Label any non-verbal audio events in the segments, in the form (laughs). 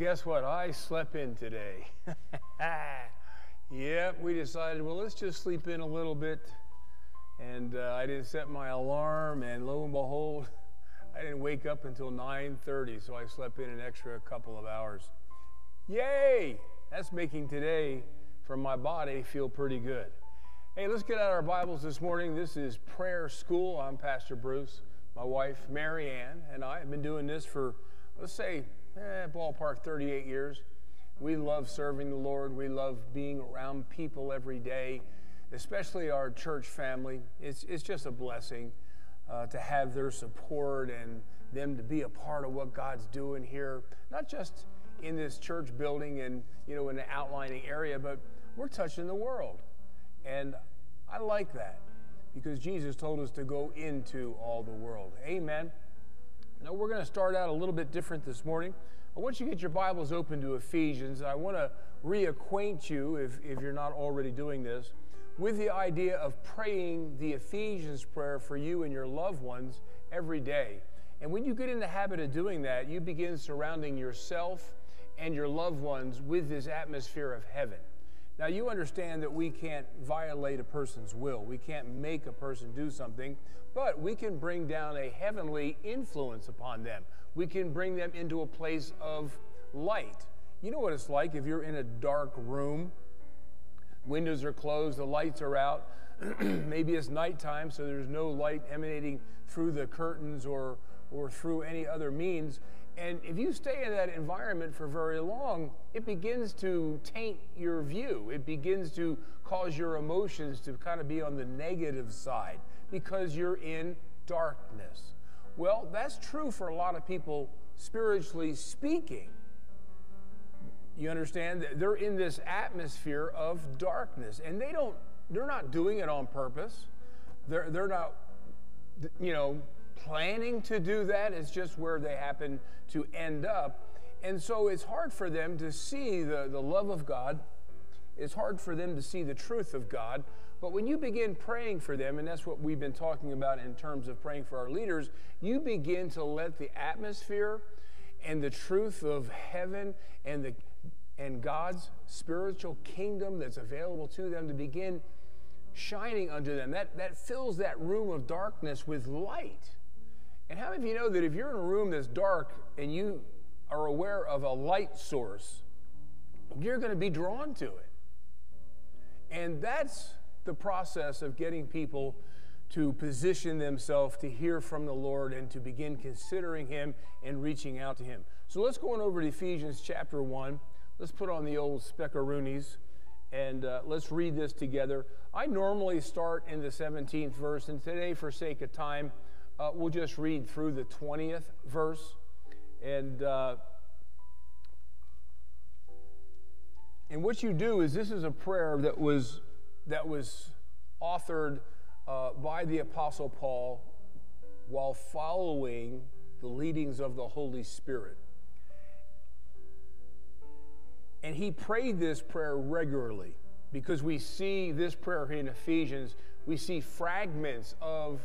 Guess what? I slept in today. (laughs) yep, we decided, well, let's just sleep in a little bit. And uh, I didn't set my alarm, and lo and behold, (laughs) I didn't wake up until 9:30, so I slept in an extra couple of hours. Yay! That's making today for my body feel pretty good. Hey, let's get out our Bibles this morning. This is prayer school. I'm Pastor Bruce. My wife, Mary Ann, and I have been doing this for, let's say, eh, ballpark 38 years. We love serving the Lord. We love being around people every day, especially our church family. It's, it's just a blessing uh, to have their support and them to be a part of what God's doing here, not just in this church building and, you know, in the outlining area, but we're touching the world. And I like that because Jesus told us to go into all the world. Amen. Now, we're going to start out a little bit different this morning. I want you to get your Bibles open to Ephesians. I want to reacquaint you, if, if you're not already doing this, with the idea of praying the Ephesians prayer for you and your loved ones every day. And when you get in the habit of doing that, you begin surrounding yourself and your loved ones with this atmosphere of heaven. Now, you understand that we can't violate a person's will. We can't make a person do something, but we can bring down a heavenly influence upon them. We can bring them into a place of light. You know what it's like if you're in a dark room, windows are closed, the lights are out. (clears throat) Maybe it's nighttime, so there's no light emanating through the curtains or, or through any other means. And if you stay in that environment for very long, it begins to taint your view. It begins to cause your emotions to kind of be on the negative side because you're in darkness. Well, that's true for a lot of people, spiritually speaking. You understand? They're in this atmosphere of darkness, and they don't, they're not doing it on purpose. They're, they're not, you know, planning to do that. It's just where they happen to end up. And so it's hard for them to see the, the love of God. It's hard for them to see the truth of God. But when you begin praying for them, and that's what we've been talking about in terms of praying for our leaders, you begin to let the atmosphere and the truth of heaven and the and God's spiritual kingdom that's available to them to begin shining unto them. That, that fills that room of darkness with light. And how many of you know that if you're in a room that's dark and you are aware of a light source, you're going to be drawn to it? And that's the process of getting people to position themselves to hear from the Lord and to begin considering Him and reaching out to Him. So let's go on over to Ephesians chapter 1. Let's put on the old speckaroonies and uh, let's read this together. I normally start in the 17th verse, and today, for sake of time, uh, we'll just read through the 20th verse. And, uh, and what you do is this is a prayer that was, that was authored uh, by the Apostle Paul while following the leadings of the Holy Spirit. And he prayed this prayer regularly because we see this prayer in Ephesians, we see fragments of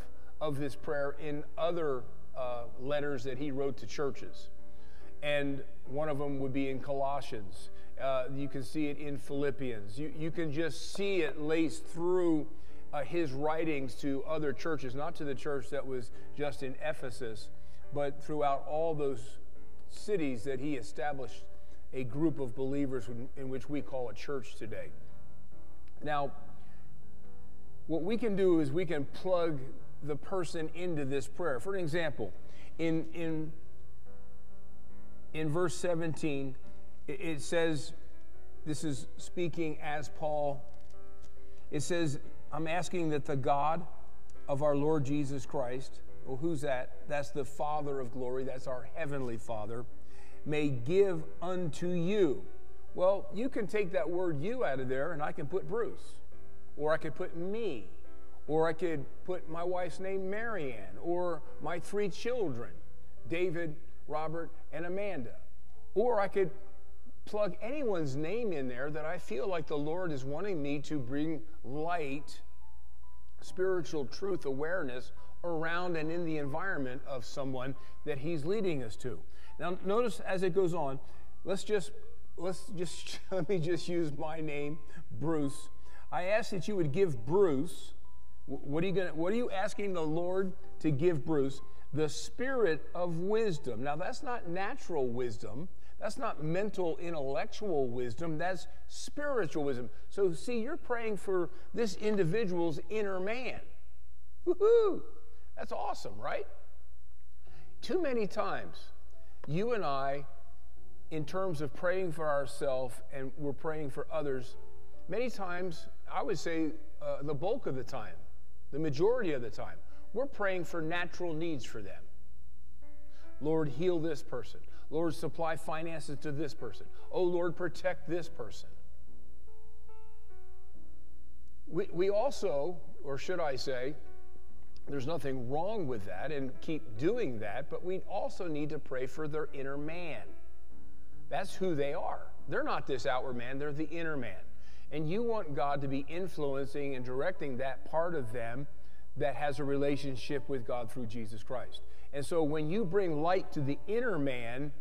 of this prayer in other uh, letters that he wrote to churches. And one of them would be in Colossians. Uh, you can see it in Philippians. You, you can just see it laced through uh, his writings to other churches, not to the church that was just in Ephesus, but throughout all those cities that he established a group of believers in, in which we call a church today. Now, what we can do is we can plug the person into this prayer. For an example, in, in, in verse 17, it, it says, this is speaking as Paul, It says, I'm asking that the God of our Lord Jesus Christ, well, who's that? That's the Father of glory, that's our Heavenly Father, may give unto you. Well, you can take that word you out of there and I can put Bruce, or I could put me, or I could put my wife's name, Marianne, or my three children, David, Robert, and Amanda. Or I could plug anyone's name in there that I feel like the Lord is wanting me to bring light, spiritual truth awareness around and in the environment of someone that He's leading us to. Now, notice as it goes on, let's just let's just (laughs) let me just use my name, Bruce. I ask that you would give Bruce. What are you going? What are you asking the Lord to give Bruce? The spirit of wisdom. Now, that's not natural wisdom. That's not mental, intellectual wisdom. That's spiritual wisdom. So, see, you're praying for this individual's inner man. Woohoo! That's awesome, right? Too many times, you and I, in terms of praying for ourselves and we're praying for others, many times, I would say uh, the bulk of the time, the majority of the time, we're praying for natural needs for them. Lord, heal this person. Lord, supply finances to this person. Oh, Lord, protect this person. We, we also, or should I say, there's nothing wrong with that and keep doing that, but we also need to pray for their inner man. That's who they are. They're not this outward man, they're the inner man. And you want God to be influencing and directing that part of them that has a relationship with God through Jesus Christ. And so when you bring light to the inner man,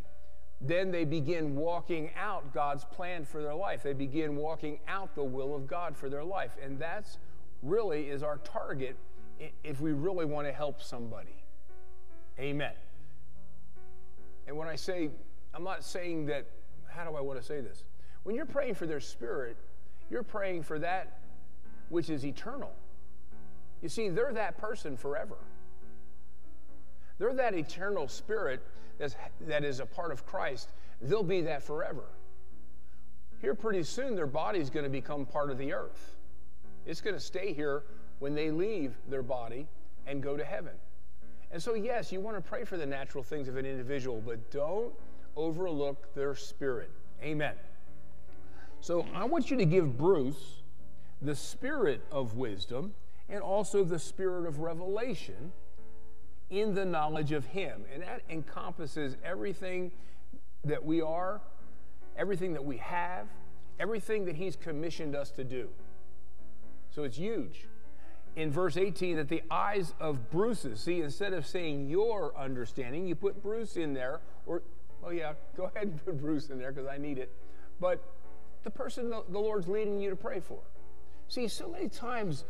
then they begin walking out God's plan for their life. They begin walking out the will of God for their life. And that's really is our target if we really want to help somebody. Amen. And when I say, I'm not saying that, how do I want to say this? When you're praying for their spirit, you're praying for that which is eternal. You see, they're that person forever. They're that eternal spirit that's, that is a part of Christ. They'll be that forever. Here, pretty soon, their body's going to become part of the earth. It's going to stay here when they leave their body and go to heaven. And so, yes, you want to pray for the natural things of an individual, but don't overlook their spirit. Amen. So, I want you to give Bruce the spirit of wisdom and also the spirit of revelation in the knowledge of Him. And that encompasses everything that we are, everything that we have, everything that He's commissioned us to do. So it's huge. In verse 18, that the eyes of Bruce's, see, instead of saying your understanding, you put Bruce in there, or, oh yeah, go ahead and put Bruce in there because I need it. But the person the Lord's leading you to pray for. See, so many times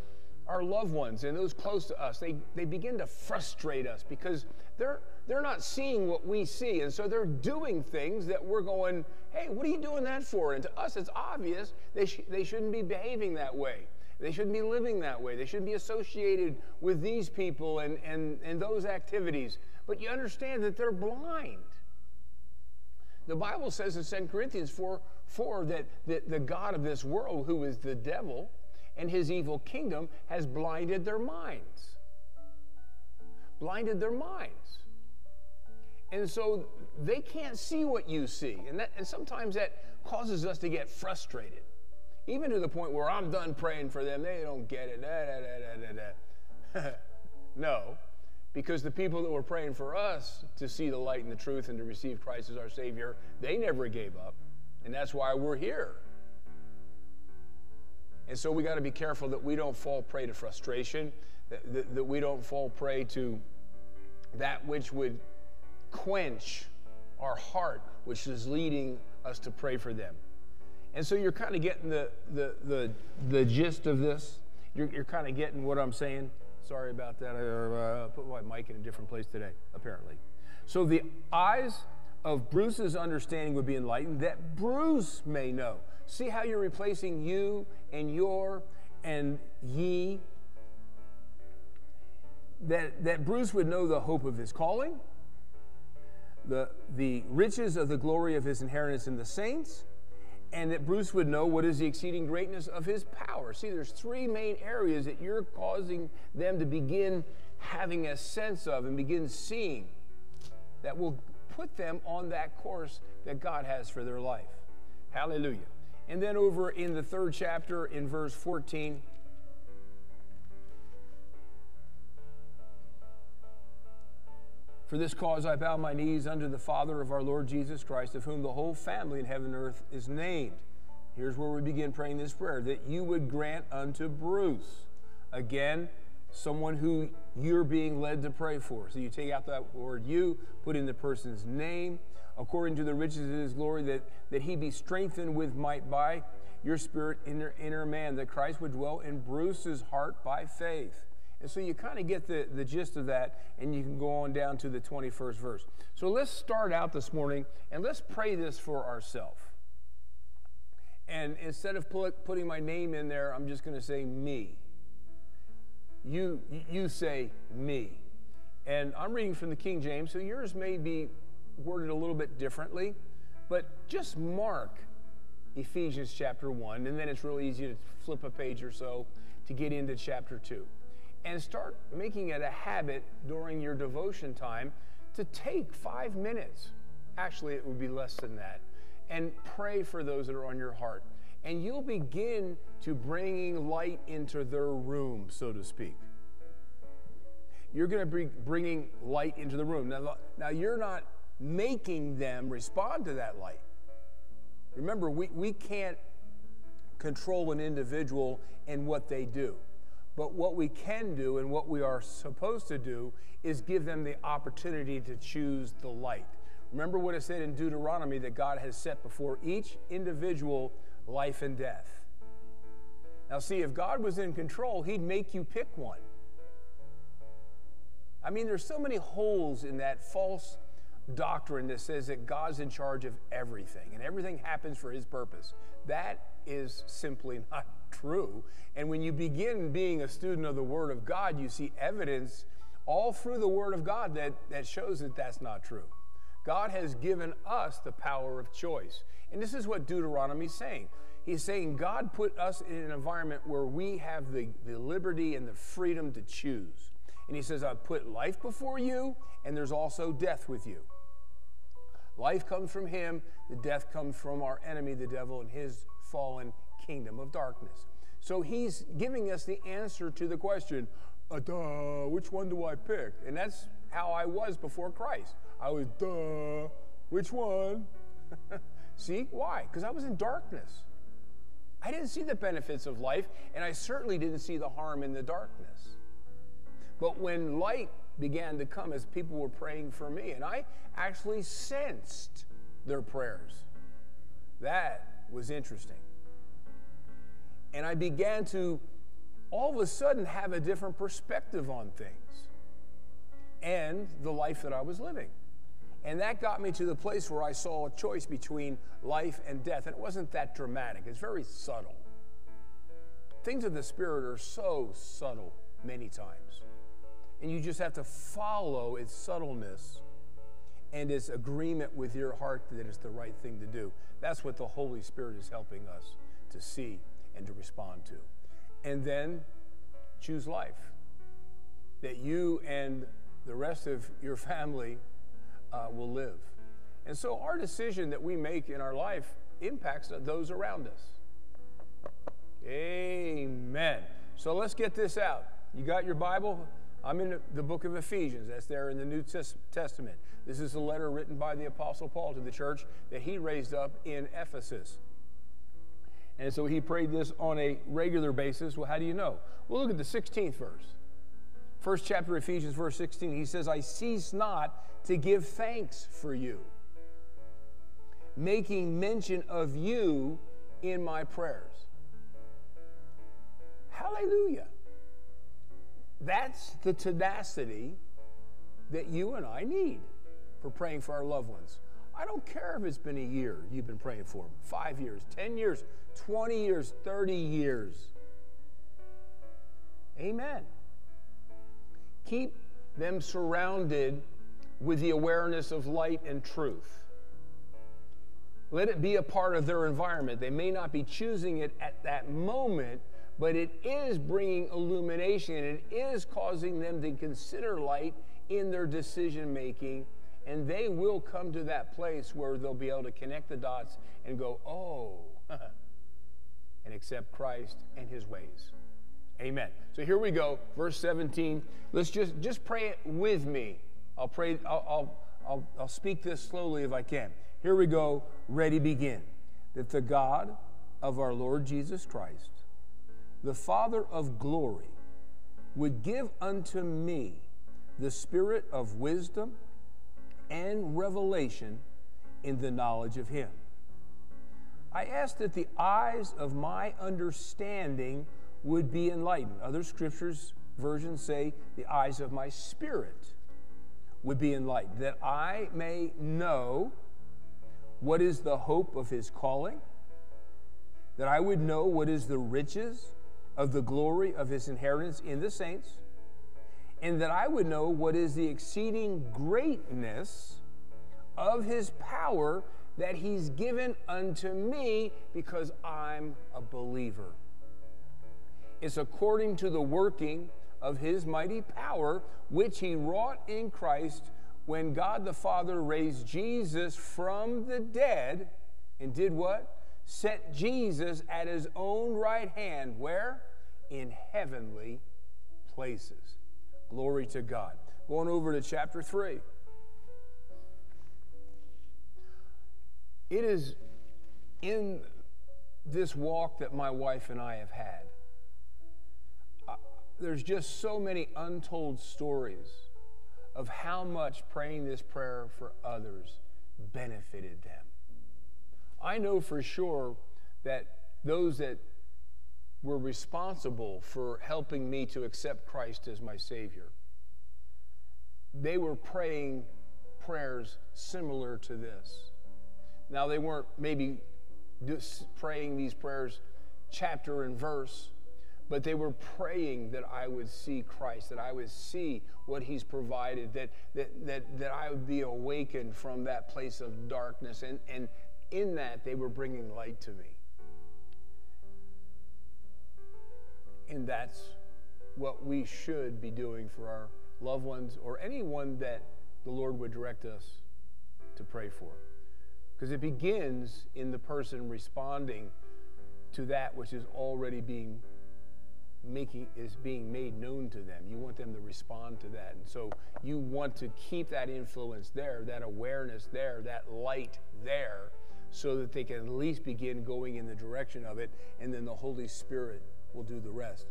our loved ones and those close to us, they, they begin to frustrate us because they're, they're not seeing what we see. And so they're doing things that we're going, hey, what are you doing that for? And to us, it's obvious they, sh- they shouldn't be behaving that way. They shouldn't be living that way. They shouldn't be associated with these people and, and, and those activities. But you understand that they're blind. The Bible says in 2 Corinthians 4, 4 that, that the God of this world, who is the devil, and his evil kingdom has blinded their minds. Blinded their minds. And so they can't see what you see. And, that, and sometimes that causes us to get frustrated. Even to the point where I'm done praying for them, they don't get it. Da, da, da, (laughs) no, because the people that were praying for us to see the light and the truth and to receive Christ as our Savior, they never gave up. And that's why we're here. And so we got to be careful that we don't fall prey to frustration, that, that, that, we don't fall prey to that which would quench our heart, which is leading us to pray for them. And so you're kind of getting the, the, the, the gist of this. You're, you're kind of getting what I'm saying. Sorry about that. I uh, put my mic in a different place today, apparently. So the eyes of Bruce's understanding would be enlightened, that Bruce may know. See how you're replacing you and your and ye? That, that Bruce would know the hope of his calling, the, the riches of the glory of his inheritance in the saints, and that Bruce would know what is the exceeding greatness of his power. See, there's three main areas that you're causing them to begin having a sense of and begin seeing that will put them on that course that God has for their life. Hallelujah. And then over in the third chapter, in verse 14, For this cause I bow my knees unto the Father of our Lord Jesus Christ, of whom the whole family in heaven and earth is named. Here's where we begin praying this prayer that you would grant unto Bruce, again, someone who you're being led to pray for. So you take out that word you, put in the person's name, according to the riches of his glory, that, that he be strengthened with might by your spirit, in inner, inner man, that Christ would dwell in Bruce's heart by faith and so you kind of get the, the gist of that, and you can go on down to the 21st verse. So let's start out this morning and let's pray this for ourselves. And instead of putting my name in there, I'm just going to say me. You, you say me. And I'm reading from the King James, so yours may be worded a little bit differently, but just mark Ephesians chapter 1, and then it's really easy to flip a page or so to get into chapter 2 and start making it a habit during your devotion time to take five minutes. Actually, it would be less than that. And pray for those that are on your heart. And you'll begin to bringing light into their room, so to speak. You're going to be bringing light into the room. Now, now, you're not making them respond to that light. Remember, we, we can't control an individual and what they do. But what we can do and what we are supposed to do is give them the opportunity to choose the light. Remember what it said in Deuteronomy that God has set before each individual life and death. Now, see, if God was in control, He'd make you pick one. I mean, there's so many holes in that false doctrine that says that God's in charge of everything and everything happens for His purpose. That is simply (laughs) not true. And when you begin being a student of the Word of God, you see evidence all through the Word of God that, that shows that that's not true. God has given us the power of choice. And this is what Deuteronomy is saying. He's saying God put us in an environment where we have the, the liberty and the freedom to choose. And he says, I put life before you, and there's also death with you. Life comes from him, the death comes from our enemy, the devil, and his fallen kingdom of darkness. So he's giving us the answer to the question, uh, duh, which one do I pick? And that's how I was before Christ. I was, duh, which one? (laughs) see, why? Because I was in darkness. I didn't see the benefits of life, and I certainly didn't see the harm in the darkness. But when light began to come as people were praying for me, and I actually sensed their prayers, that was interesting. And I began to all of a sudden have a different perspective on things and the life that I was living. And that got me to the place where I saw a choice between life and death. And it wasn't that dramatic, it's very subtle. Things of the Spirit are so subtle many times. And you just have to follow its subtleness and its agreement with your heart that it's the right thing to do. That's what the Holy Spirit is helping us to see and to respond to. And then choose life. That you and the rest of your family uh, will live. And so our decision that we make in our life impacts those around us. Amen. So let's get this out. You got your Bible? I'm in the book of Ephesians. That's there in the New Testament. This is a letter written by the Apostle Paul to the church that he raised up in Ephesus. And so he prayed this on a regular basis. Well, how do you know? Well, look at the 16th verse. First chapter, Ephesians, verse 16, he says, I cease not to give thanks for you, making mention of you in my prayers. Hallelujah. That's the tenacity that you and I need for praying for our loved ones. I don't care if it's been a year you've been praying for them, five years, 10 years, 20 years, 30 years. Amen. Keep them surrounded with the awareness of light and truth. Let it be a part of their environment. They may not be choosing it at that moment, but it is bringing illumination and it is causing them to consider light in their decision making. And they will come to that place where they'll be able to connect the dots and go, oh, (laughs) and accept Christ and his ways. Amen. So here we go, verse 17. Let's just, just pray it with me. I'll pray, I'll, I'll, I'll, I'll speak this slowly if I can. Here we go, ready, begin. That the God of our Lord Jesus Christ, the Father of glory, would give unto me the spirit of wisdom and revelation in the knowledge of Him. I ask that the eyes of my understanding would be enlightened. Other scriptures, versions say, the eyes of my spirit would be enlightened, that I may know what is the hope of his calling, that I would know what is the riches of the glory of his inheritance in the saints, and that I would know what is the exceeding greatness of his power that he's given unto me because I'm a believer. It's according to the working of his mighty power, which he wrought in Christ when God the Father raised Jesus from the dead and did what? Set Jesus at his own right hand. Where? In heavenly places. Glory to God. Going over to chapter 3. It is in this walk that my wife and I have had uh, there's just so many untold stories of how much praying this prayer for others benefited them. I know for sure that those that were responsible for helping me to accept Christ as my Savior, they were praying prayers similar to this. Now, they weren't maybe praying these prayers chapter and verse, but they were praying that I would see Christ, that I would see what He's provided, that, that, that, that I would be awakened from that place of darkness. And, and in that, they were bringing light to me. And that's what we should be doing for our loved ones or anyone that the Lord would direct us to pray for. Because it begins in the person responding to that which is already being making is being made known to them. You want them to respond to that. And so you want to keep that influence there, that awareness there, that light there, so that they can at least begin going in the direction of it, and then the Holy Spirit will do the rest.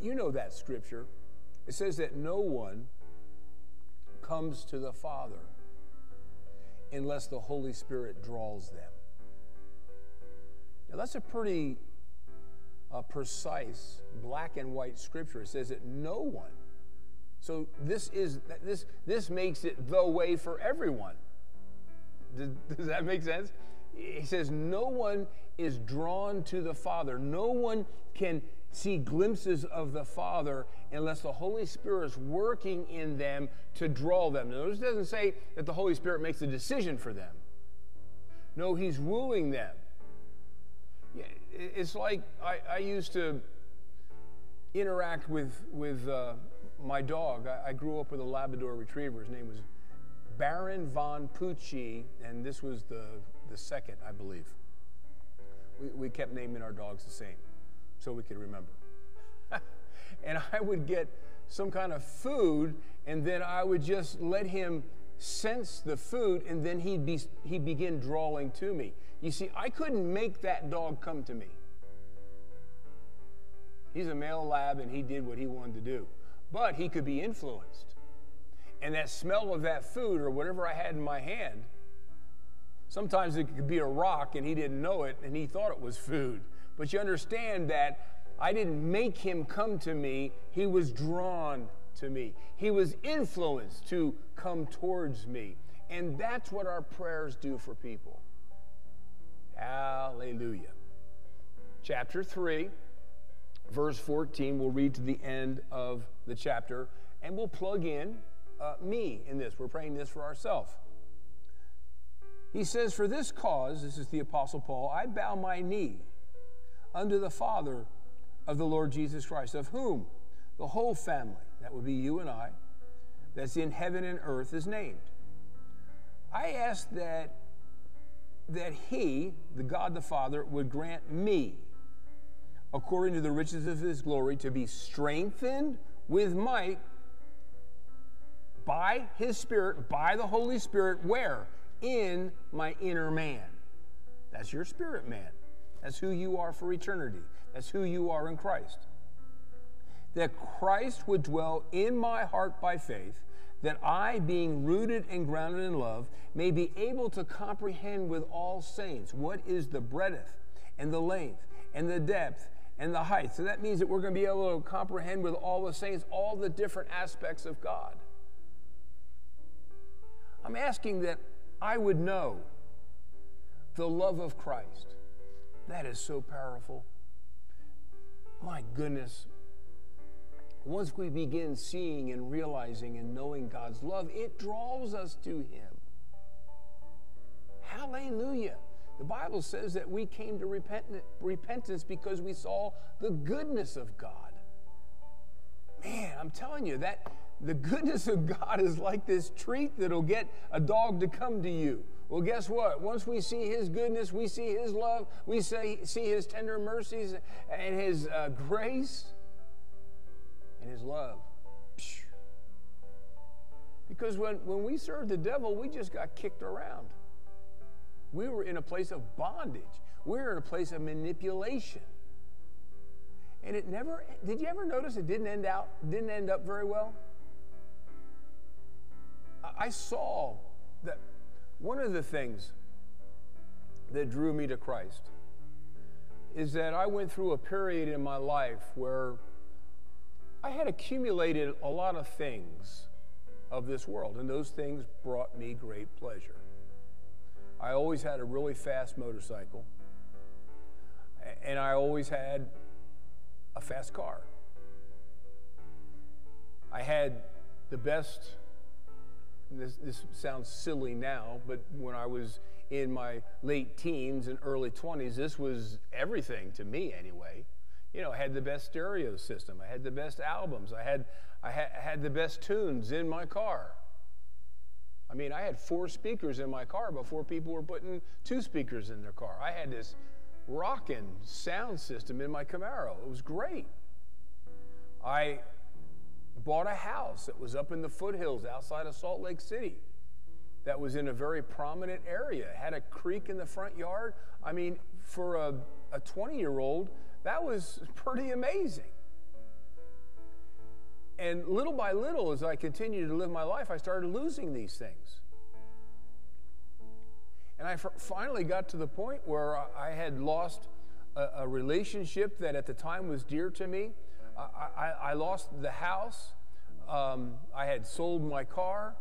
You know that scripture. It says that no one comes to the Father unless the Holy Spirit draws them. Now, that's a pretty a precise black and white scripture. It says that no one. So this is this this makes it the way for everyone. Does, (laughs) does that make sense? He says no one is drawn to the Father. No one can see glimpses of the Father unless the Holy Spirit is working in them to draw them. Notice it doesn't say that the Holy Spirit makes a decision for them. No, He's wooing them it's like I, I used to interact with, with uh, my dog. I, I, grew up with a Labrador retriever. His name was Baron von Pucci, and this was the, the second, I believe. We, we kept naming our dogs the same so we could remember. (laughs) and I would get some kind of food, and then I would just let him sense the food, and then he'd, be, he'd begin drawing to me. You see, I couldn't make that dog come to me. He's a male lab and he did what he wanted to do. But he could be influenced. And that smell of that food or whatever I had in my hand, sometimes it could be a rock and he didn't know it and he thought it was food. But you understand that I didn't make him come to me, he was drawn to me. He was influenced to come towards me. And that's what our prayers do for people. Hallelujah. Chapter 3, verse 14, we'll read to the end of the chapter, and we'll plug in uh, me in this. We're praying this for ourselves. He says, For this cause, this is the Apostle Paul, I bow my knee unto the Father of the Lord Jesus Christ, of whom the whole family, that would be you and I, that's in heaven and earth is named. I ask that, that He, the God the Father, would grant me, according to the riches of His glory, to be strengthened with might by His Spirit, by the Holy Spirit, where? In my inner man. That's your spirit man. That's who you are for eternity. That's who you are in Christ. That Christ would dwell in my heart by faith, that I, being rooted and grounded in love, may be able to comprehend with all saints what is the breadth and the length and the depth and the height. So that means that we're going to be able to comprehend with all the saints all the different aspects of God. I'm asking that I would know the love of Christ. That is so powerful. My goodness. Once we begin seeing and realizing and knowing God's love, it draws us to Him. Hallelujah. The Bible says that we came to repentance because we saw the goodness of God. Man, I'm telling you, that the goodness of God is like this treat that'll get a dog to come to you. Well, guess what? Once we see His goodness, we see His love, we say, see His tender mercies and His uh, grace and His love. Because when, when we served the devil, we just got kicked around. We were in a place of bondage. We were in a place of manipulation. And it never, did you ever notice it didn't end out, didn't end up very well? I saw that one of the things that drew me to Christ is that I went through a period in my life where I had accumulated a lot of things of this world, and those things brought me great pleasure. I always had a really fast motorcycle, and I always had a fast car. I had the best this, this sounds silly now, but when I was in my late teens and early 20s, this was everything to me anyway. You know, I had the best stereo system, I had the best albums, I had, I had, had the best tunes in my car. I mean, I had four speakers in my car before people were putting two speakers in their car. I had this rocking sound system in my Camaro. It was great. I bought a house that was up in the foothills outside of Salt Lake City that was in a very prominent area. Had a creek in the front yard. I mean, for a, a 20 year old, that was pretty amazing. And little by little, as I continued to live my life, I started losing these things. And I finally got to the point where I had lost a, a relationship that at the time was dear to me. I, I, lost the house. Um, I had sold my car.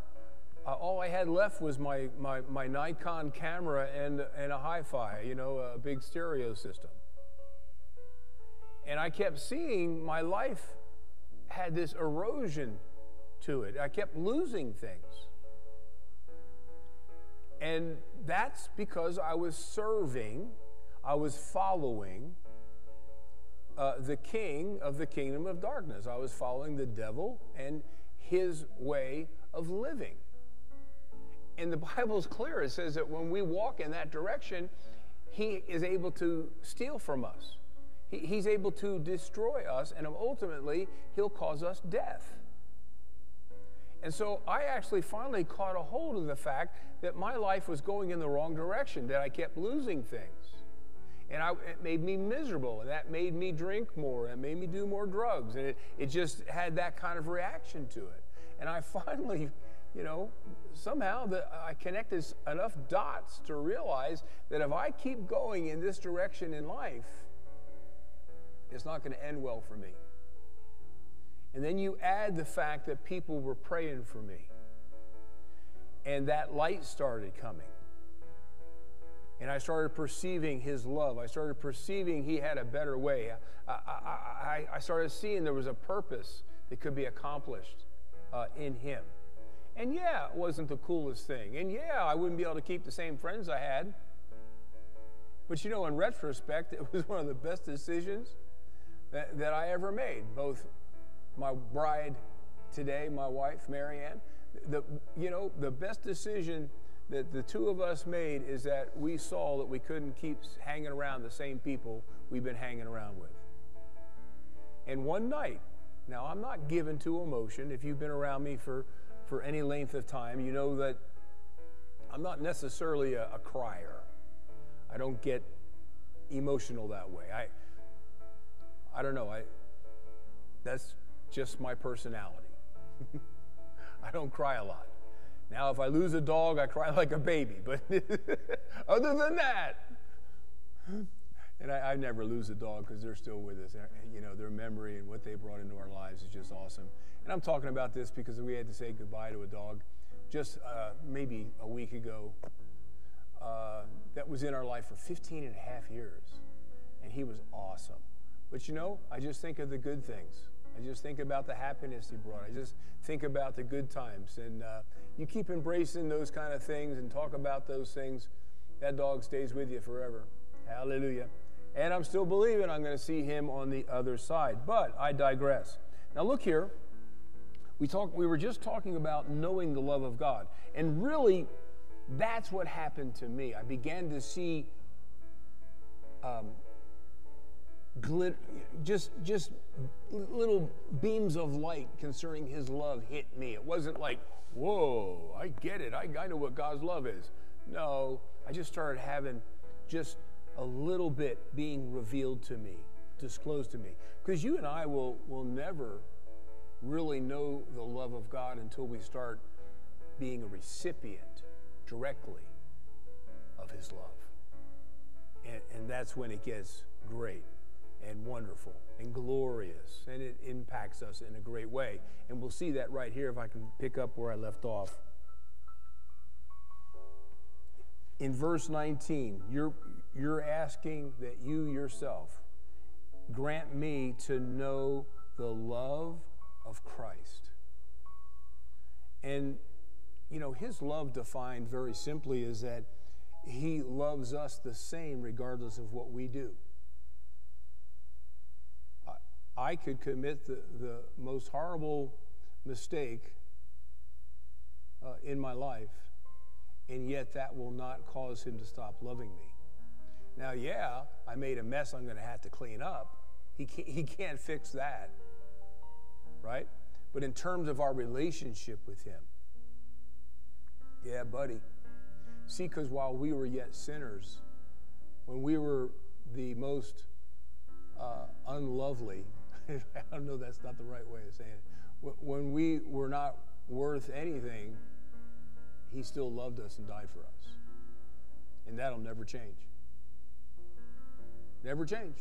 Uh, all I had left was my, my, my Nikon camera and, and a hi fi, you know, a big stereo system. And I kept seeing my life had this erosion to it. I kept losing things. And that's because I was serving, I was following uh, the king of the kingdom of darkness. I was following the devil and his way of living. And the Bible is clear. It says that when we walk in that direction, he is able to steal from us. He, he's able to destroy us, and ultimately, he'll cause us death. And so I actually finally caught a hold of the fact that my life was going in the wrong direction, that I kept losing things. And I, it made me miserable, and that made me drink more, and made me do more drugs, and it, it just had that kind of reaction to it. And I (laughs) finally, you know, somehow the, I connected enough dots to realize that if I keep going in this direction in life, it's not going to end well for me. And then you add the fact that people were praying for me, and that light started coming. And I started perceiving his love. I started perceiving he had a better way. I, I, I, started seeing there was a purpose that could be accomplished uh, in him. And yeah, it wasn't the coolest thing. And yeah, I wouldn't be able to keep the same friends I had. But you know, in retrospect, (laughs) it was one of the best decisions that, that I ever made. Both my bride today, my wife, Marianne, the, you know, the best decision that the two of us made is that we saw that we couldn't keep hanging around the same people we've been hanging around with. And one night, now I'm not given to emotion. If you've been around me for, for any length of time, you know that I'm not necessarily a, a crier. I don't get emotional that way. I, I don't know. I, that's just my personality. (laughs) I don't cry a lot. Now, if I lose a dog, I cry (laughs) like a baby. But (laughs) other than that, and I, I never lose a dog because they're still with us. You know, their memory and what they brought into our lives is just awesome. And I'm talking about this because we had to say goodbye to a dog just uh, maybe a week ago uh, that was in our life for 15 and a half years. And he was awesome. But you know, I just think of the good things. I just think about the happiness he brought. I just think about the good times. And uh, you keep embracing those kind of things and talk about those things, that dog stays with you forever. Hallelujah. And I'm still believing I'm going to see him on the other side. But I digress. Now look here. We talk we were just talking about knowing the love of God. And really that's what happened to me. I began to see um, glit, just just little beams of light concerning His love hit me. It wasn't like, whoa, I get it. I, I know what God's love is. No, I just started having just a little bit being revealed to me, disclosed to me. Because you and I will will never really know the love of God until we start being a recipient directly of His love. And, and that's when it gets great and wonderful and glorious, and it impacts us in a great way. And we'll see that right here if I can pick up where I left off. In verse 19, you're, you're asking that you yourself grant me to know the love of Christ. And, you know, his love defined very simply is that he loves us the same regardless of what we do. I could commit the, the most horrible mistake uh, in my life, and yet that will not cause him to stop loving me. Now, yeah, I made a mess I'm going to have to clean up. He can't, he can't fix that, right? But in terms of our relationship with him, yeah, buddy. See, because while we were yet sinners, when we were the most uh, unlovely, (laughs) I don't know that's not the right way of saying it. When we were not worth anything, he still loved us and died for us. And that'll never change. Never change.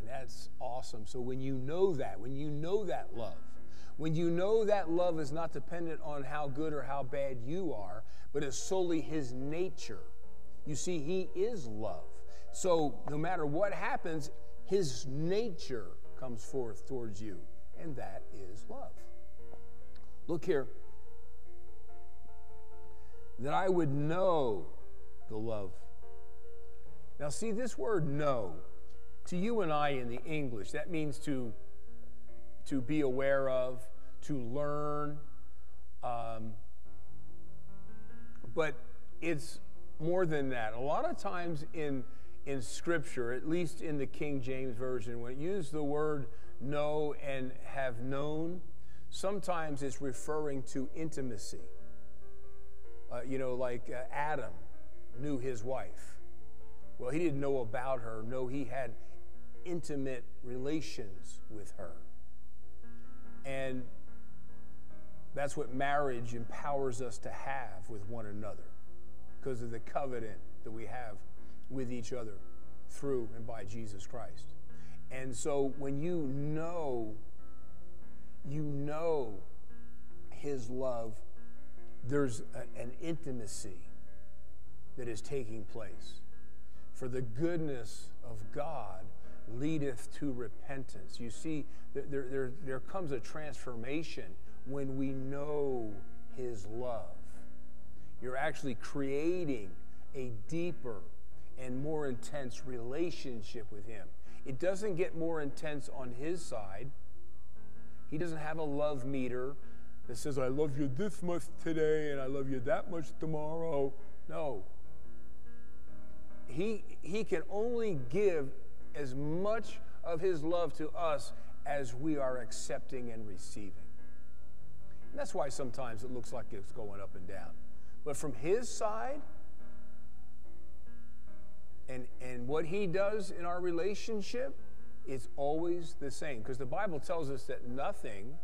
And that's awesome. So when you know that, when you know that love, when you know that love is not dependent on how good or how bad you are, but is solely his nature. You see, he is love. So no matter what happens, his nature comes forth towards you, and that is love. Look here. That I would know the love. Now, see, this word know, to you and I in the English, that means to, to be aware of, to learn. Um, but it's more than that. A lot of times in in Scripture, at least in the King James Version, when it uses the word know and have known, sometimes it's referring to intimacy. Uh, you know, like uh, Adam knew his wife. Well, he didn't know about her. No, he had intimate relations with her. And that's what marriage empowers us to have with one another because of the covenant that we have with each other through and by Jesus Christ. And so when you know, you know His love, there's a, an intimacy that is taking place. For the goodness of God leadeth to repentance. You see, there, there, there comes a transformation when we know His love. You're actually creating a deeper and more intense relationship with Him. It doesn't get more intense on His side. He doesn't have a love meter that says, I love you this much today and I love you that much tomorrow. No. He, he can only give as much of His love to us as we are accepting and receiving. And that's why sometimes it looks like it's going up and down. But from His side, and, and what He does in our relationship, is always the same. Because the Bible tells us that nothing,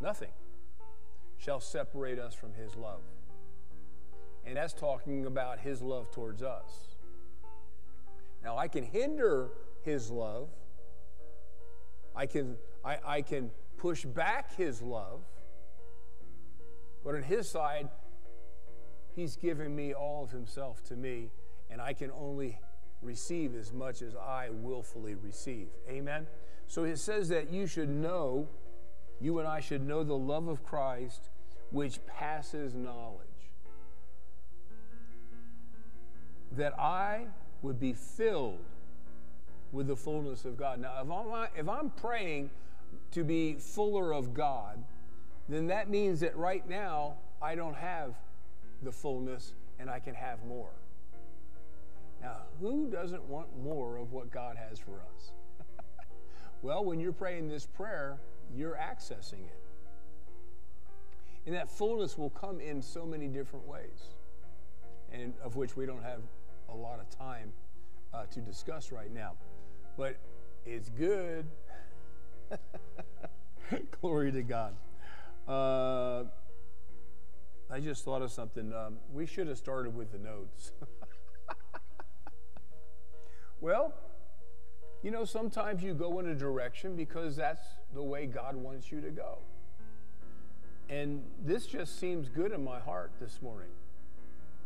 nothing shall separate us from His love. And that's talking about His love towards us. Now, I can hinder His love, I can, I, I can push back His love, but on His side, He's given me all of Himself to me, and I can only receive as much as I willfully receive. Amen? So it says that you should know, you and I should know the love of Christ which passes knowledge. That I would be filled with the fullness of God. Now, if I'm, if I'm praying to be fuller of God, then that means that right now I don't have the fullness and I can have more. Now, who doesn't want more of what God has for us? (laughs) well, when you're praying this prayer, you're accessing it. And that fullness will come in so many different ways, and of which we don't have a lot of time uh, to discuss right now. But it's good. (laughs) Glory to God. Uh, I just thought of something. Um, we should have started with the notes. (laughs) well, you know, sometimes you go in a direction because that's the way God wants you to go. And this just seems good in my heart this morning.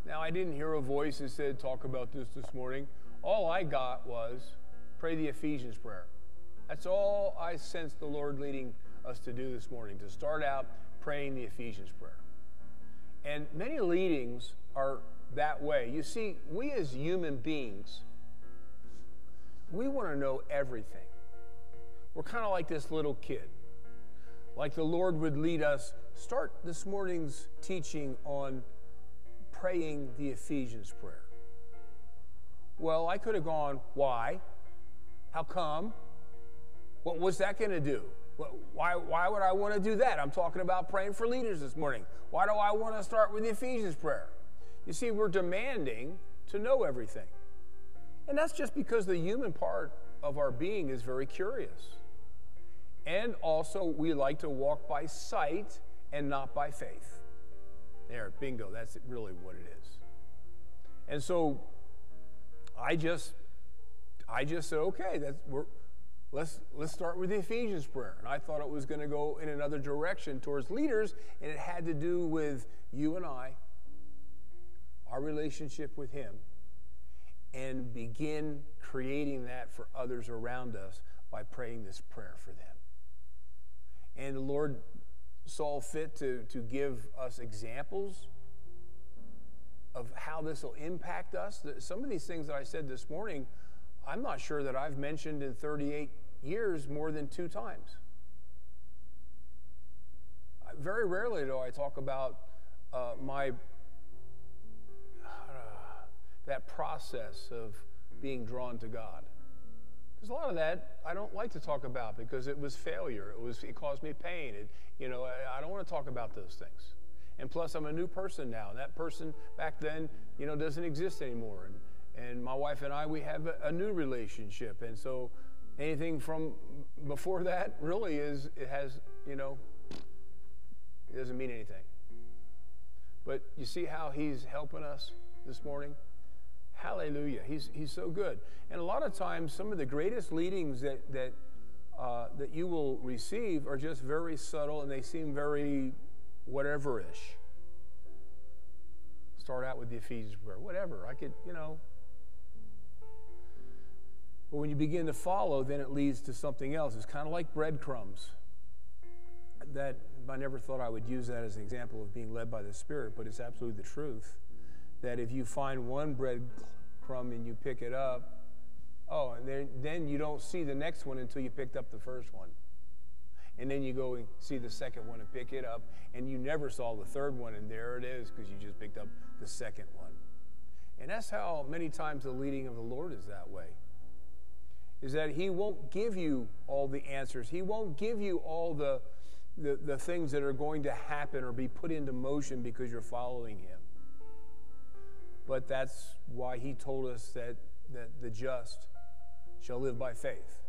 Now, I didn't hear a voice that said, talk about this this morning. All I got was, pray the Ephesians prayer. That's all I sensed the Lord leading us to do this morning, to start out praying the Ephesians prayer. And many leadings are that way. You see, we as human beings, we want to know everything. We're kind of like this little kid. Like the Lord would lead us start this morning's teaching on praying the Ephesians prayer. Well, I could have gone, why? How come? What was that going to do? Why, why would I want to do that? I'm talking about praying for leaders this morning. Why do I want to start with the Ephesians prayer? You see, we're demanding to know everything. And that's just because the human part of our being is very curious. And also, we like to walk by sight and not by faith. There, bingo, that's really what it is. And so I just I just said, okay, that's we're let's let's start with the Ephesians prayer. And I thought it was going to go in another direction towards leaders, and it had to do with you and I, our relationship with him, and begin creating that for others around us by praying this prayer for them. And the Lord saw fit to, to give us examples of how this will impact us. Some of these things that I said this morning, I'm not sure that I've mentioned in 38 years more than two times. Very rarely do I talk about uh, my that process of being drawn to God. Because a lot of that I don't like to talk about because it was failure. It was it caused me pain. It, you know, I, I don't want to talk about those things. And plus, I'm a new person now. And that person back then, you know, doesn't exist anymore. And, and my wife and I, we have a, a new relationship. And so anything from before that really is, it has, you know, it doesn't mean anything. But you see how he's helping us this morning? Hallelujah. He's, he's so good. And a lot of times, some of the greatest leadings that, that, uh, that you will receive are just very subtle and they seem very whatever ish. Start out with the Ephesians prayer, whatever. I could, you know. But when you begin to follow, then it leads to something else. It's kind of like breadcrumbs that I never thought I would use that as an example of being led by the Spirit, but it's absolutely the truth. That if you find one breadcrumb and you pick it up, oh, and then, then you don't see the next one until you picked up the first one. And then you go and see the second one and pick it up, and you never saw the third one, and there it is because you just picked up the second one. And that's how many times the leading of the Lord is that way. Is that He won't give you all the answers. He won't give you all the, the, the things that are going to happen or be put into motion because you're following Him. But that's why He told us that, that the just shall live by faith.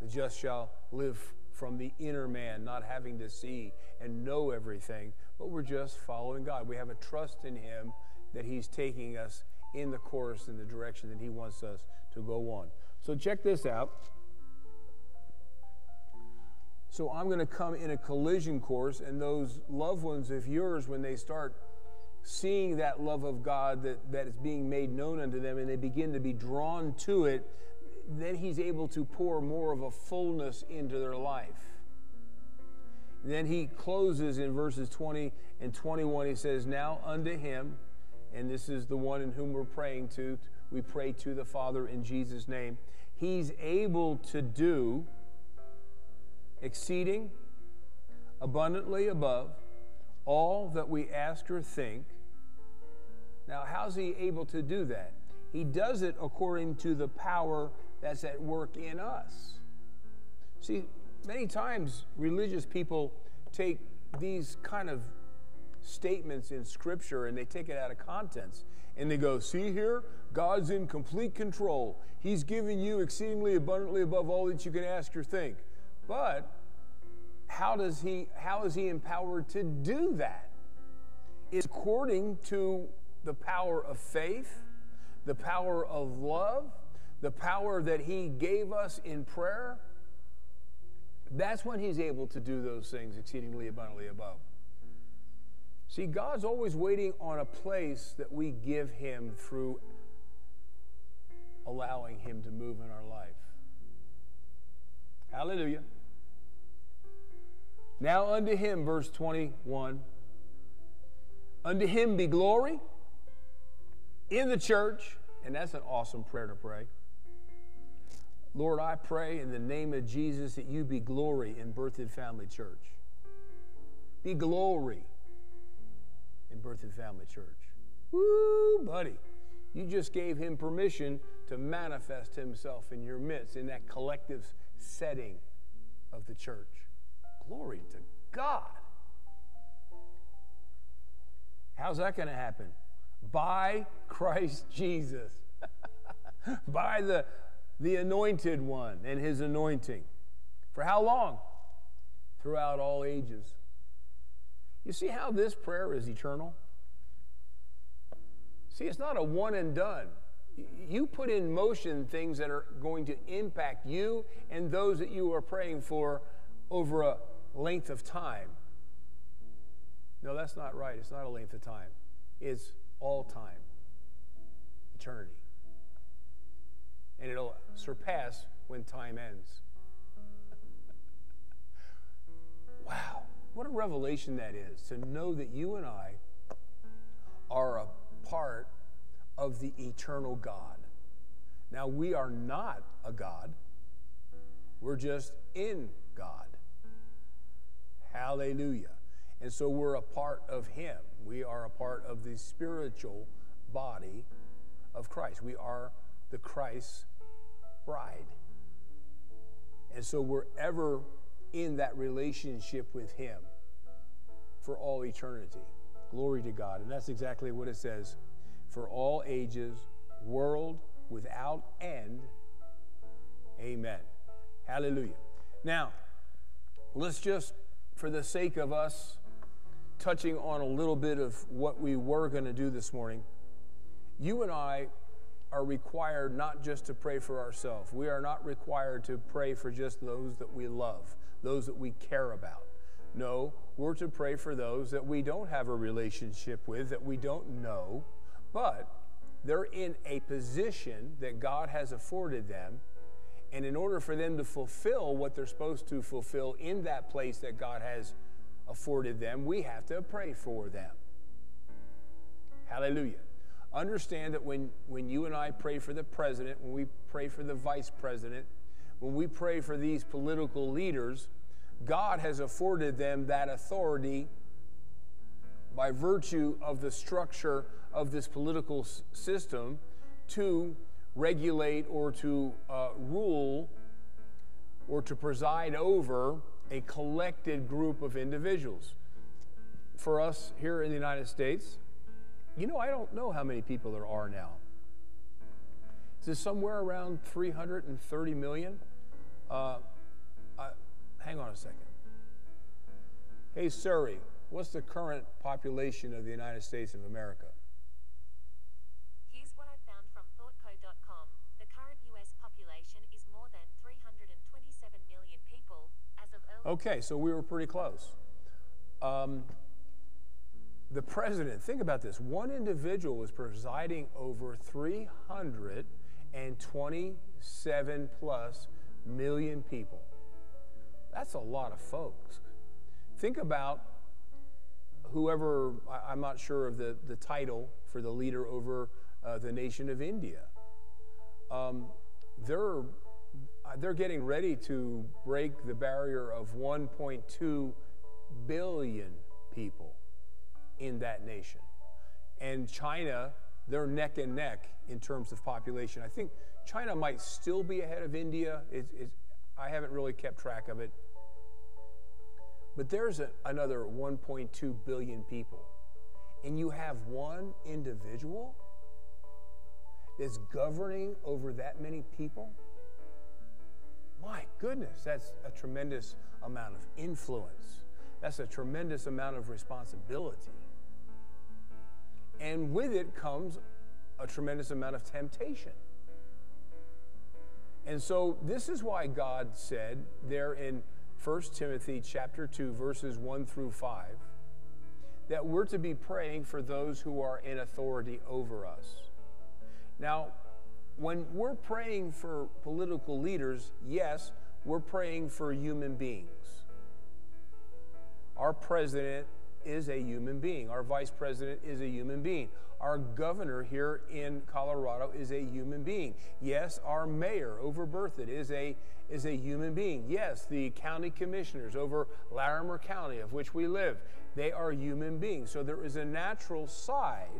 The just shall live from the inner man, not having to see and know everything, but we're just following God. We have a trust in Him that He's taking us in the course in the direction that He wants us to go on. So, check this out. So, I'm going to come in a collision course, and those loved ones of yours, when they start seeing that love of God that, that is being made known unto them, and they begin to be drawn to it, then he's able to pour more of a fullness into their life. Then he closes in verses 20 and 21. He says, Now unto him, and this is the one in whom we're praying to, we pray to the Father in Jesus' name. He's able to do exceeding abundantly above all that we ask or think. Now, how's he able to do that? He does it according to the power that's at work in us. See, many times religious people take these kind of statements in Scripture and they take it out of context. And they go, see here, God's in complete control. He's giving you exceedingly abundantly above all that you can ask or think. But how does he how is he empowered to do that? It's according to the power of faith, the power of love, the power that He gave us in prayer, that's when He's able to do those things exceedingly abundantly above. See, God's always waiting on a place that we give Him through allowing Him to move in our life. Hallelujah. Now unto Him, verse 21, unto Him be glory in the church, and that's an awesome prayer to pray Lord, I pray in the name of Jesus that you be glory in Berthoud Family Church. Be glory in Berthoud Family Church. Woo, buddy. You just gave him permission to manifest himself in your midst in that collective setting of the church. Glory to God. How's that going to happen? By Christ Jesus. (laughs) By the the anointed one and his anointing. For how long? Throughout all ages. You see how this prayer is eternal? See, it's not a one and done. You put in motion things that are going to impact you and those that you are praying for over a length of time. No, that's not right. It's not a length of time, it's all time, eternity and it'll surpass when time ends. (laughs) wow, what a revelation that is to know that you and I are a part of the eternal God. Now, we are not a God, we're just in God. Hallelujah. And so we're a part of Him. We are a part of the spiritual body of Christ. We are the Christ bride. And so we're ever in that relationship with Him for all eternity. Glory to God. And that's exactly what it says for all ages, world without end. Amen. Hallelujah. Now, let's just, for the sake of us touching on a little bit of what we were going to do this morning, you and I are required not just to pray for ourselves. We are not required to pray for just those that we love, those that we care about. No, we're to pray for those that we don't have a relationship with, that we don't know, but they're in a position that God has afforded them. And in order for them to fulfill what they're supposed to fulfill in that place that God has afforded them, we have to pray for them. Hallelujah. Understand that when, when you and I pray for the president, when we pray for the vice president, when we pray for these political leaders, God has afforded them that authority by virtue of the structure of this political system to regulate or to uh, rule or to preside over a collected group of individuals. For us here in the United States, you know, I don't know how many people there are now. Is it somewhere around 330 million? Uh, uh, hang on a second. Hey, Siri, what's the current population of the United States of America? Here's what I found from thoughtco.com. The current US population is more than 327 million people as of early Okay, so we were pretty close. Um, the president, think about this one individual was presiding over 327 plus million people. That's a lot of folks. Think about whoever, I- I'm not sure of the, the title for the leader over uh, the nation of India. Um, they're, uh, Uh, they're getting ready to break the barrier of 1.2 billion people in that nation. And China, they're neck and neck in terms of population. I think China might still be ahead of India. I haven't really kept track of it. But there's a, another 1.2 billion people. And you have one individual that's governing over that many people? My goodness, that's a tremendous amount of influence. That's a tremendous amount of responsibility. And with it comes a tremendous amount of temptation. And so this is why God said there in 1 Timothy chapter 2 verses 1 through 5 that we're to be praying for those who are in authority over us. Now, when we're praying for political leaders, yes, we're praying for human beings. Our president is a human being. Our vice president is a human being. Our governor here in Colorado is a human being. Yes, our mayor over is a is a human being. Yes, the county commissioners over Larimer County, of which we live, they are human beings. So there is a natural side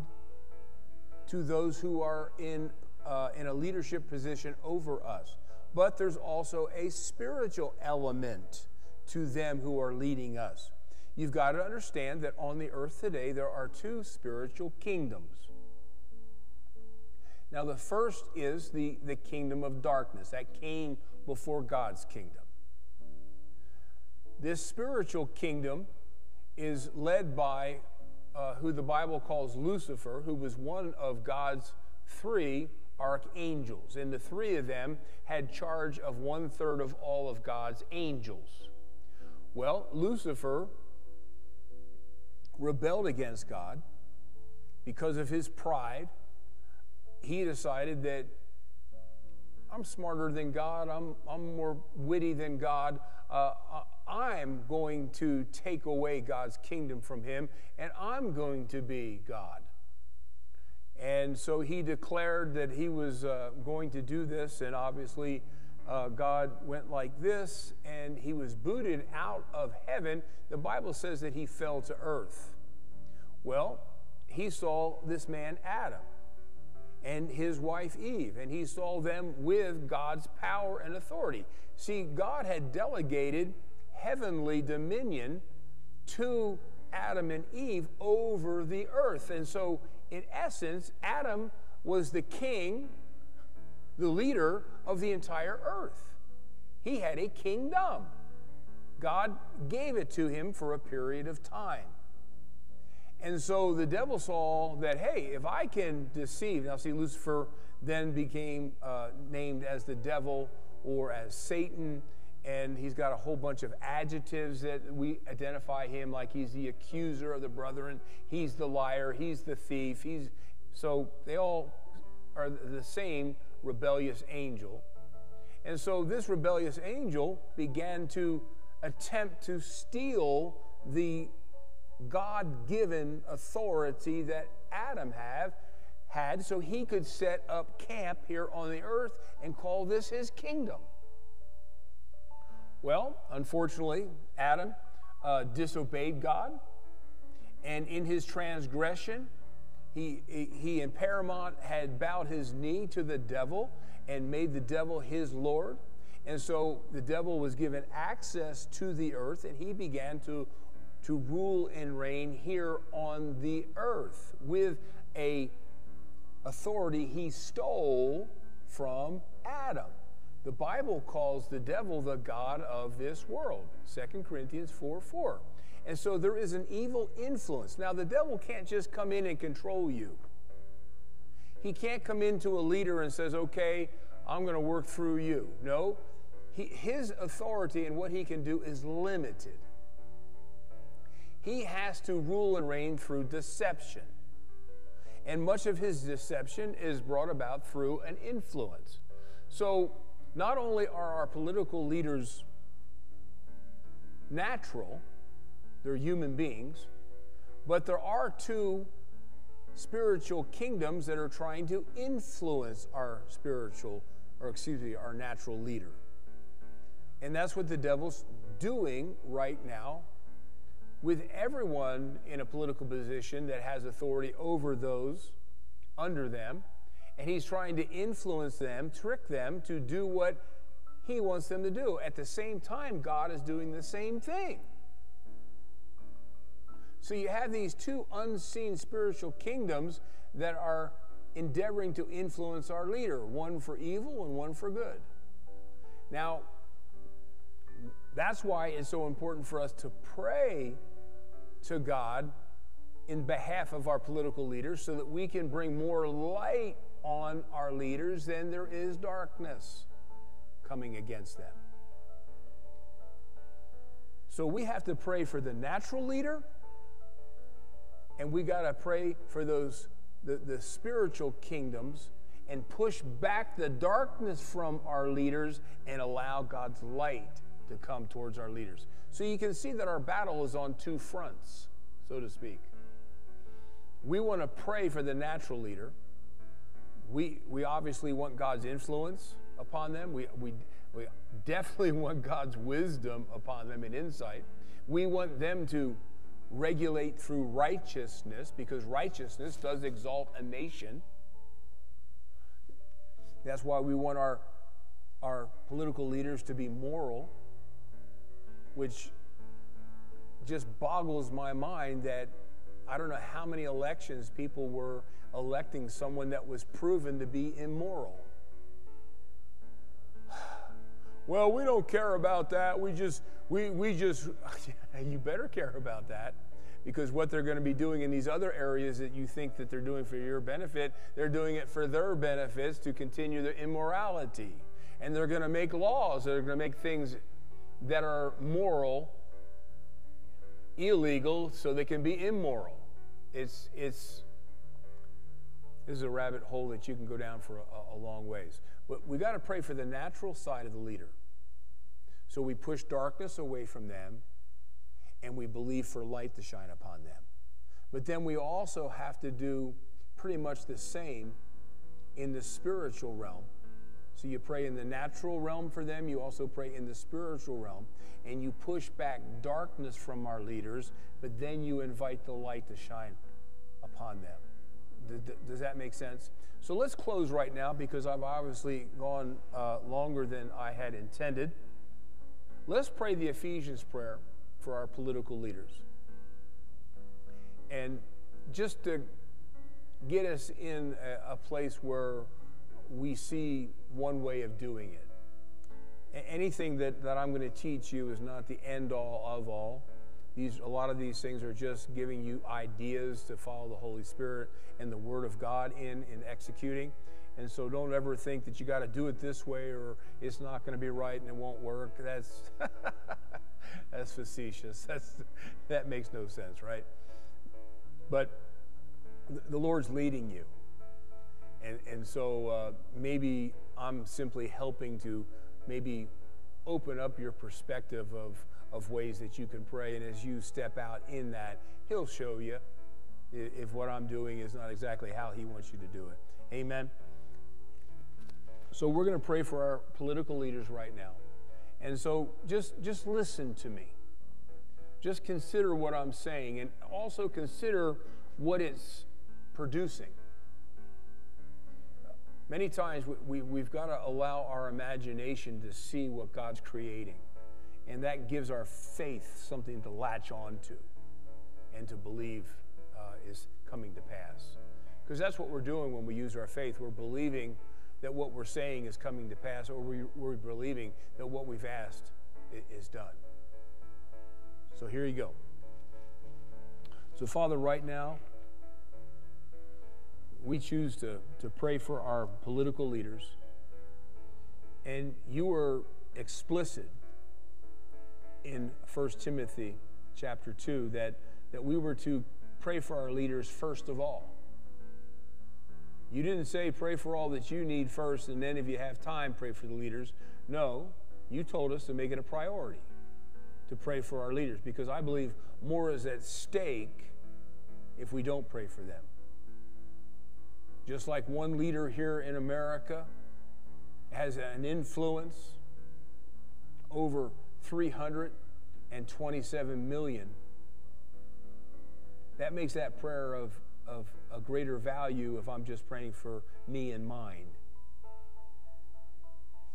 to those who are in uh, in a leadership position over us. But there's also a spiritual element to them who are leading us. You've got to understand that on the earth today, there are two spiritual kingdoms. Now, the first is the, the kingdom of darkness that came before God's kingdom. This spiritual kingdom is led by uh, who the Bible calls Lucifer, who was one of God's three archangels. And the three of them had charge of one third of all of God's angels. Well, Lucifer rebelled against God because of his pride. He decided that I'm smarter than God, I'm, I'm more witty than God. Uh, I'm going to take away God's kingdom from him, and I'm going to be God. And so he declared that he was uh, going to do this, and obviously, uh, God went like this, and he was booted out of heaven. The Bible says that he fell to earth. Well, he saw this man, Adam, and his wife, Eve, and he saw them with God's power and authority. See, God had delegated heavenly dominion to Adam and Eve over the earth. And so, in essence, Adam was the king the leader of the entire earth. He had a kingdom. God gave it to him for a period of time. And so the devil saw that, hey, if I can deceive, now see, Lucifer then became uh, named as the devil or as Satan, and he's got a whole bunch of adjectives that we identify him like he's the accuser of the brethren, he's the liar, he's the thief, he's so they all are the same rebellious angel. And so this rebellious angel began to attempt to steal the God given authority that Adam have, had so he could set up camp here on the earth and call this his kingdom. Well, unfortunately, Adam uh, disobeyed God, and in his transgression, he, he in paramount had bowed his knee to the devil and made the devil his Lord. And so the devil was given access to the earth, and he began to, to rule and reign here on the earth with a authority he stole from Adam. The Bible calls the devil the God of this world, 2 Corinthians 4 4. And so there is an evil influence. Now, the devil can't just come in and control you. He can't come into a leader and says, okay, I'm going to work through you. No, he, his authority and what he can do is limited. He has to rule and reign through deception. And much of his deception is brought about through an influence. So, not only are our political leaders natural, they're human beings, but there are two spiritual kingdoms that are trying to influence our spiritual, or excuse me, our natural leader. And that's what the devil's doing right now with everyone in a political position that has authority over those under them. And he's trying to influence them, trick them to do what he wants them to do. At the same time, God is doing the same thing. So you have these two unseen spiritual kingdoms that are endeavoring to influence our leader, one for evil and one for good. Now, that's why it's so important for us to pray to God in behalf of our political leaders so that we can bring more light on our leaders then there is darkness coming against them. So we have to pray for the natural leader and we got to pray for those the, the spiritual kingdoms and push back the darkness from our leaders and allow God's light to come towards our leaders. So you can see that our battle is on two fronts, so to speak. We want to pray for the natural leader. We, we obviously want God's influence upon them. We, we, we definitely (laughs) want God's wisdom upon them and insight. We want them to regulate through righteousness because righteousness does exalt a nation. That's why we want our, our political leaders to be moral, which just boggles my mind that I don't know how many elections people were electing someone that was proven to be immoral. (sighs) Well, we don't care about that. We just, we, we just, (laughs) you better care about that because what they're going to be doing in these other areas that you think that they're doing for your benefit, they're doing it for their benefits to continue their immorality. And they're going to make laws that are going to make things that are moral illegal so they can be immoral. It's, it's, this is a rabbit hole that you can go down for a, a long ways. But we got to pray for the natural side of the leader. So we push darkness away from them and we believe for light to shine upon them. But then we also have to do pretty much the same in the spiritual realm. So you pray in the natural realm for them, you also pray in the spiritual realm, and you push back darkness from our leaders, but then you invite the light to shine upon them. Does that make sense? So let's close right now because I've obviously gone uh, longer than I had intended. Let's pray the Ephesians prayer for our political leaders. And just to get us in a, a place where we see one way of doing it. Anything that, that I'm going to teach you is not the end all of all. These, a lot of these things are just giving you ideas to follow the Holy Spirit and the Word of God in in executing. And so don't ever think that you got to do it this way or it's not going to be right and it won't work. That's (laughs) that's facetious. That's that makes no sense, right? But the Lord's leading you. And, and so uh, maybe I'm simply helping to maybe open up your perspective of, of ways that you can pray. And as you step out in that, He'll show you if what I'm doing is not exactly how He wants you to do it. Amen. So we're going to pray for our political leaders right now. And so just, just listen to me. Just consider what I'm saying and also consider what it's producing. Many times we, we, have got to allow our imagination to see what God's creating. And that gives our faith something to latch on to and to believe uh, is coming to pass. Because that's what we're doing when we use our faith. We're believing that what we're saying is coming to pass, or we, we're believing that what we've asked is done. So here you go. So, Father, right now, we choose to, to pray for our political leaders. And you were explicit in 1 Timothy chapter 2 that, that we were to pray for our leaders first of all. You didn't say pray for all that you need first, and then if you have time, pray for the leaders. No, you told us to make it a priority to pray for our leaders because I believe more is at stake if we don't pray for them. Just like one leader here in America has an influence over 327 million, that makes that prayer of, of a greater value if I'm just praying for me and mine.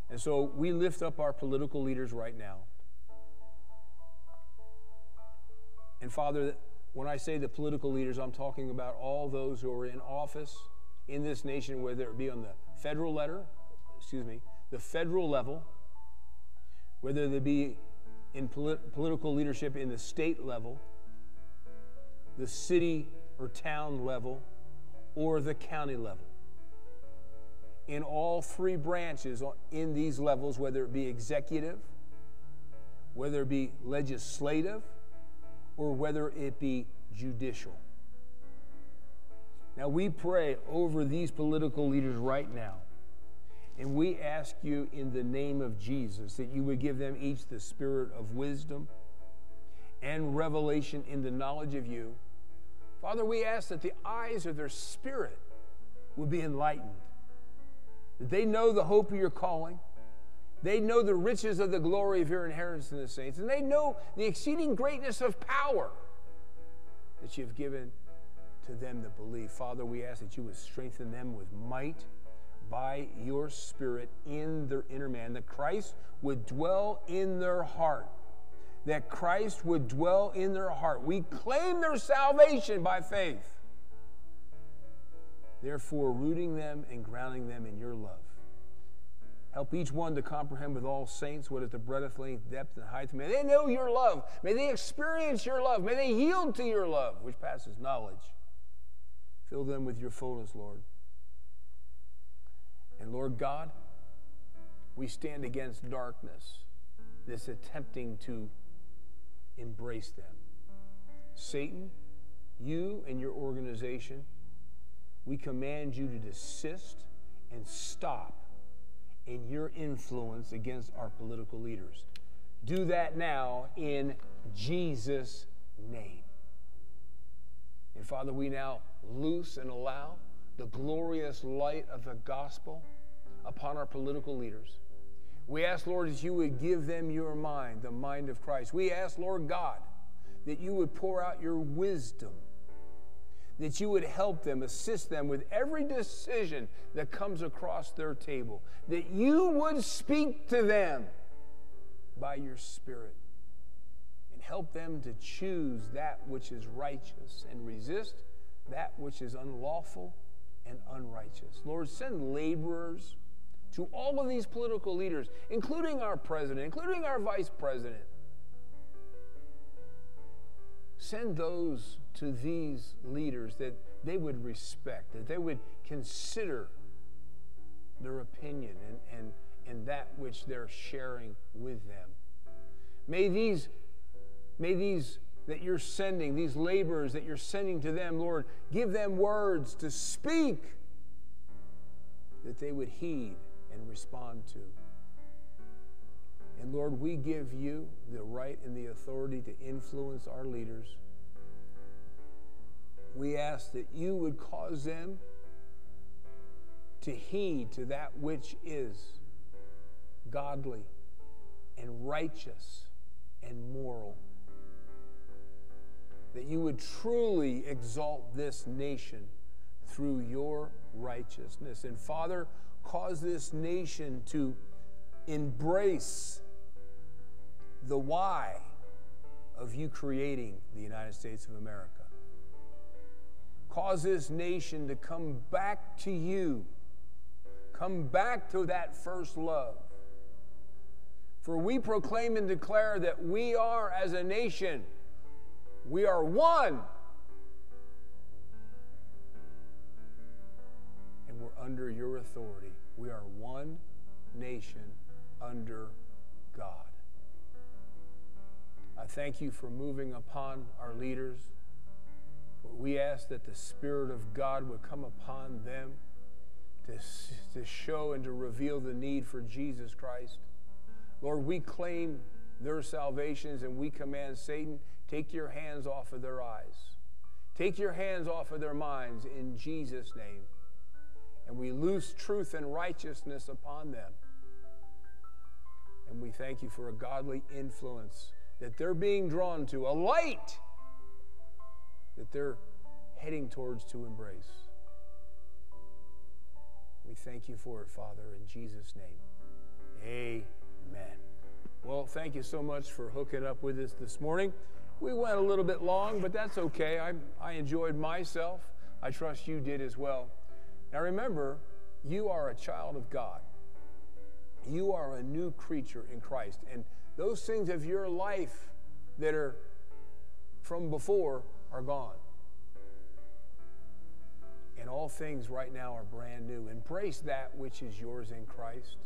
And so we lift up our political leaders right now. And Father, when I say the political leaders, I'm talking about all those who are in office in this nation, whether it be on the federal letter, excuse me, the federal level, whether they be in polit- political leadership in the state level, the city or town level, or the county level. In all three branches in these levels, whether it be executive, whether it be legislative, or whether it be judicial. Now, we pray over these political leaders right now. And we ask you in the name of Jesus that you would give them each the spirit of wisdom and revelation in the knowledge of you. Father, we ask that the eyes of their spirit would be enlightened, that they know the hope of your calling. They know the riches of the glory of your inheritance in the saints, and they know the exceeding greatness of power that you have given to them that believe. Father, we ask that you would strengthen them with might by your Spirit in their inner man, that Christ would dwell in their heart. That Christ would dwell in their heart. We claim their salvation by faith. Therefore, rooting them and grounding them in your love. Help each one to comprehend with all saints what is the breadth, length, depth, and height. May they know your love. May they experience your love. May they yield to your love, which passes knowledge. Fill them with your fullness, Lord. And Lord God, we stand against darkness that's attempting to embrace them. Satan, you and your organization, we command you to desist and stop in your influence against our political leaders. Do that now in Jesus' name. And Father, we now loose and allow the glorious light of the gospel upon our political leaders. We ask, Lord, that you would give them your mind, the mind of Christ. We ask, Lord God, that you would pour out your wisdom, that you would help them, assist them with every decision that comes across their table, that you would speak to them by your Spirit and help them to choose that which is righteous and resist that which is unlawful and unrighteous. Lord, send laborers to all of these political leaders, including our president, including our vice president. Send those to these leaders that they would respect, that they would consider their opinion and, and, and that which they're sharing with them. May these, may these that you're sending, these laborers that you're sending to them, Lord, give them words to speak that they would heed and respond to. And Lord, we give you the right and the authority to influence our leaders. We ask that you would cause them to heed to that which is godly and righteous and moral. That you would truly exalt this nation through your righteousness. And Father, cause this nation to embrace the why of you creating the United States of America. Cause this nation to come back to you, come back to that first love. For we proclaim and declare that we are, as a nation, we are one. And we're under your authority. We are one nation under God. I thank you for moving upon our leaders. We ask that the Spirit of God would come upon them to, to show and to reveal the need for Jesus Christ. Lord, we claim their salvations and we command Satan, take your hands off of their eyes. Take your hands off of their minds in Jesus' name. And we loose truth and righteousness upon them. And we thank you for a godly influence that they're being drawn to, a light that they're heading towards to embrace. We thank you for it, Father, in Jesus' name. Amen. Well, thank you so much for hooking up with us this morning. We went a little bit long, but that's okay. I, I enjoyed myself. I trust you did as well. Now remember, you are a child of God. You are a new creature in Christ. And those things of your life that are from before are gone. And all things right now are brand new. Embrace that which is yours in Christ.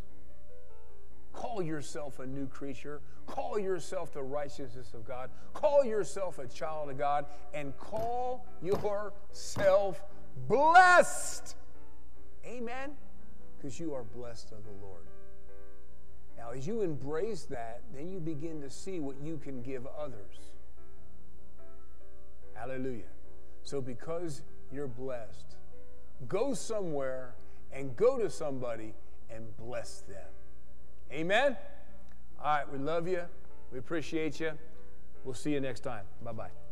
Call yourself a new creature. Call yourself the righteousness of God. Call yourself a child of God. And call yourself blessed. Amen? Because you are blessed of the Lord. Now, as you embrace that, then you begin to see what you can give others. Hallelujah. So, because you're blessed, go somewhere and go to somebody and bless them. Amen? All right, we love you. We appreciate you. We'll see you next time. Bye bye.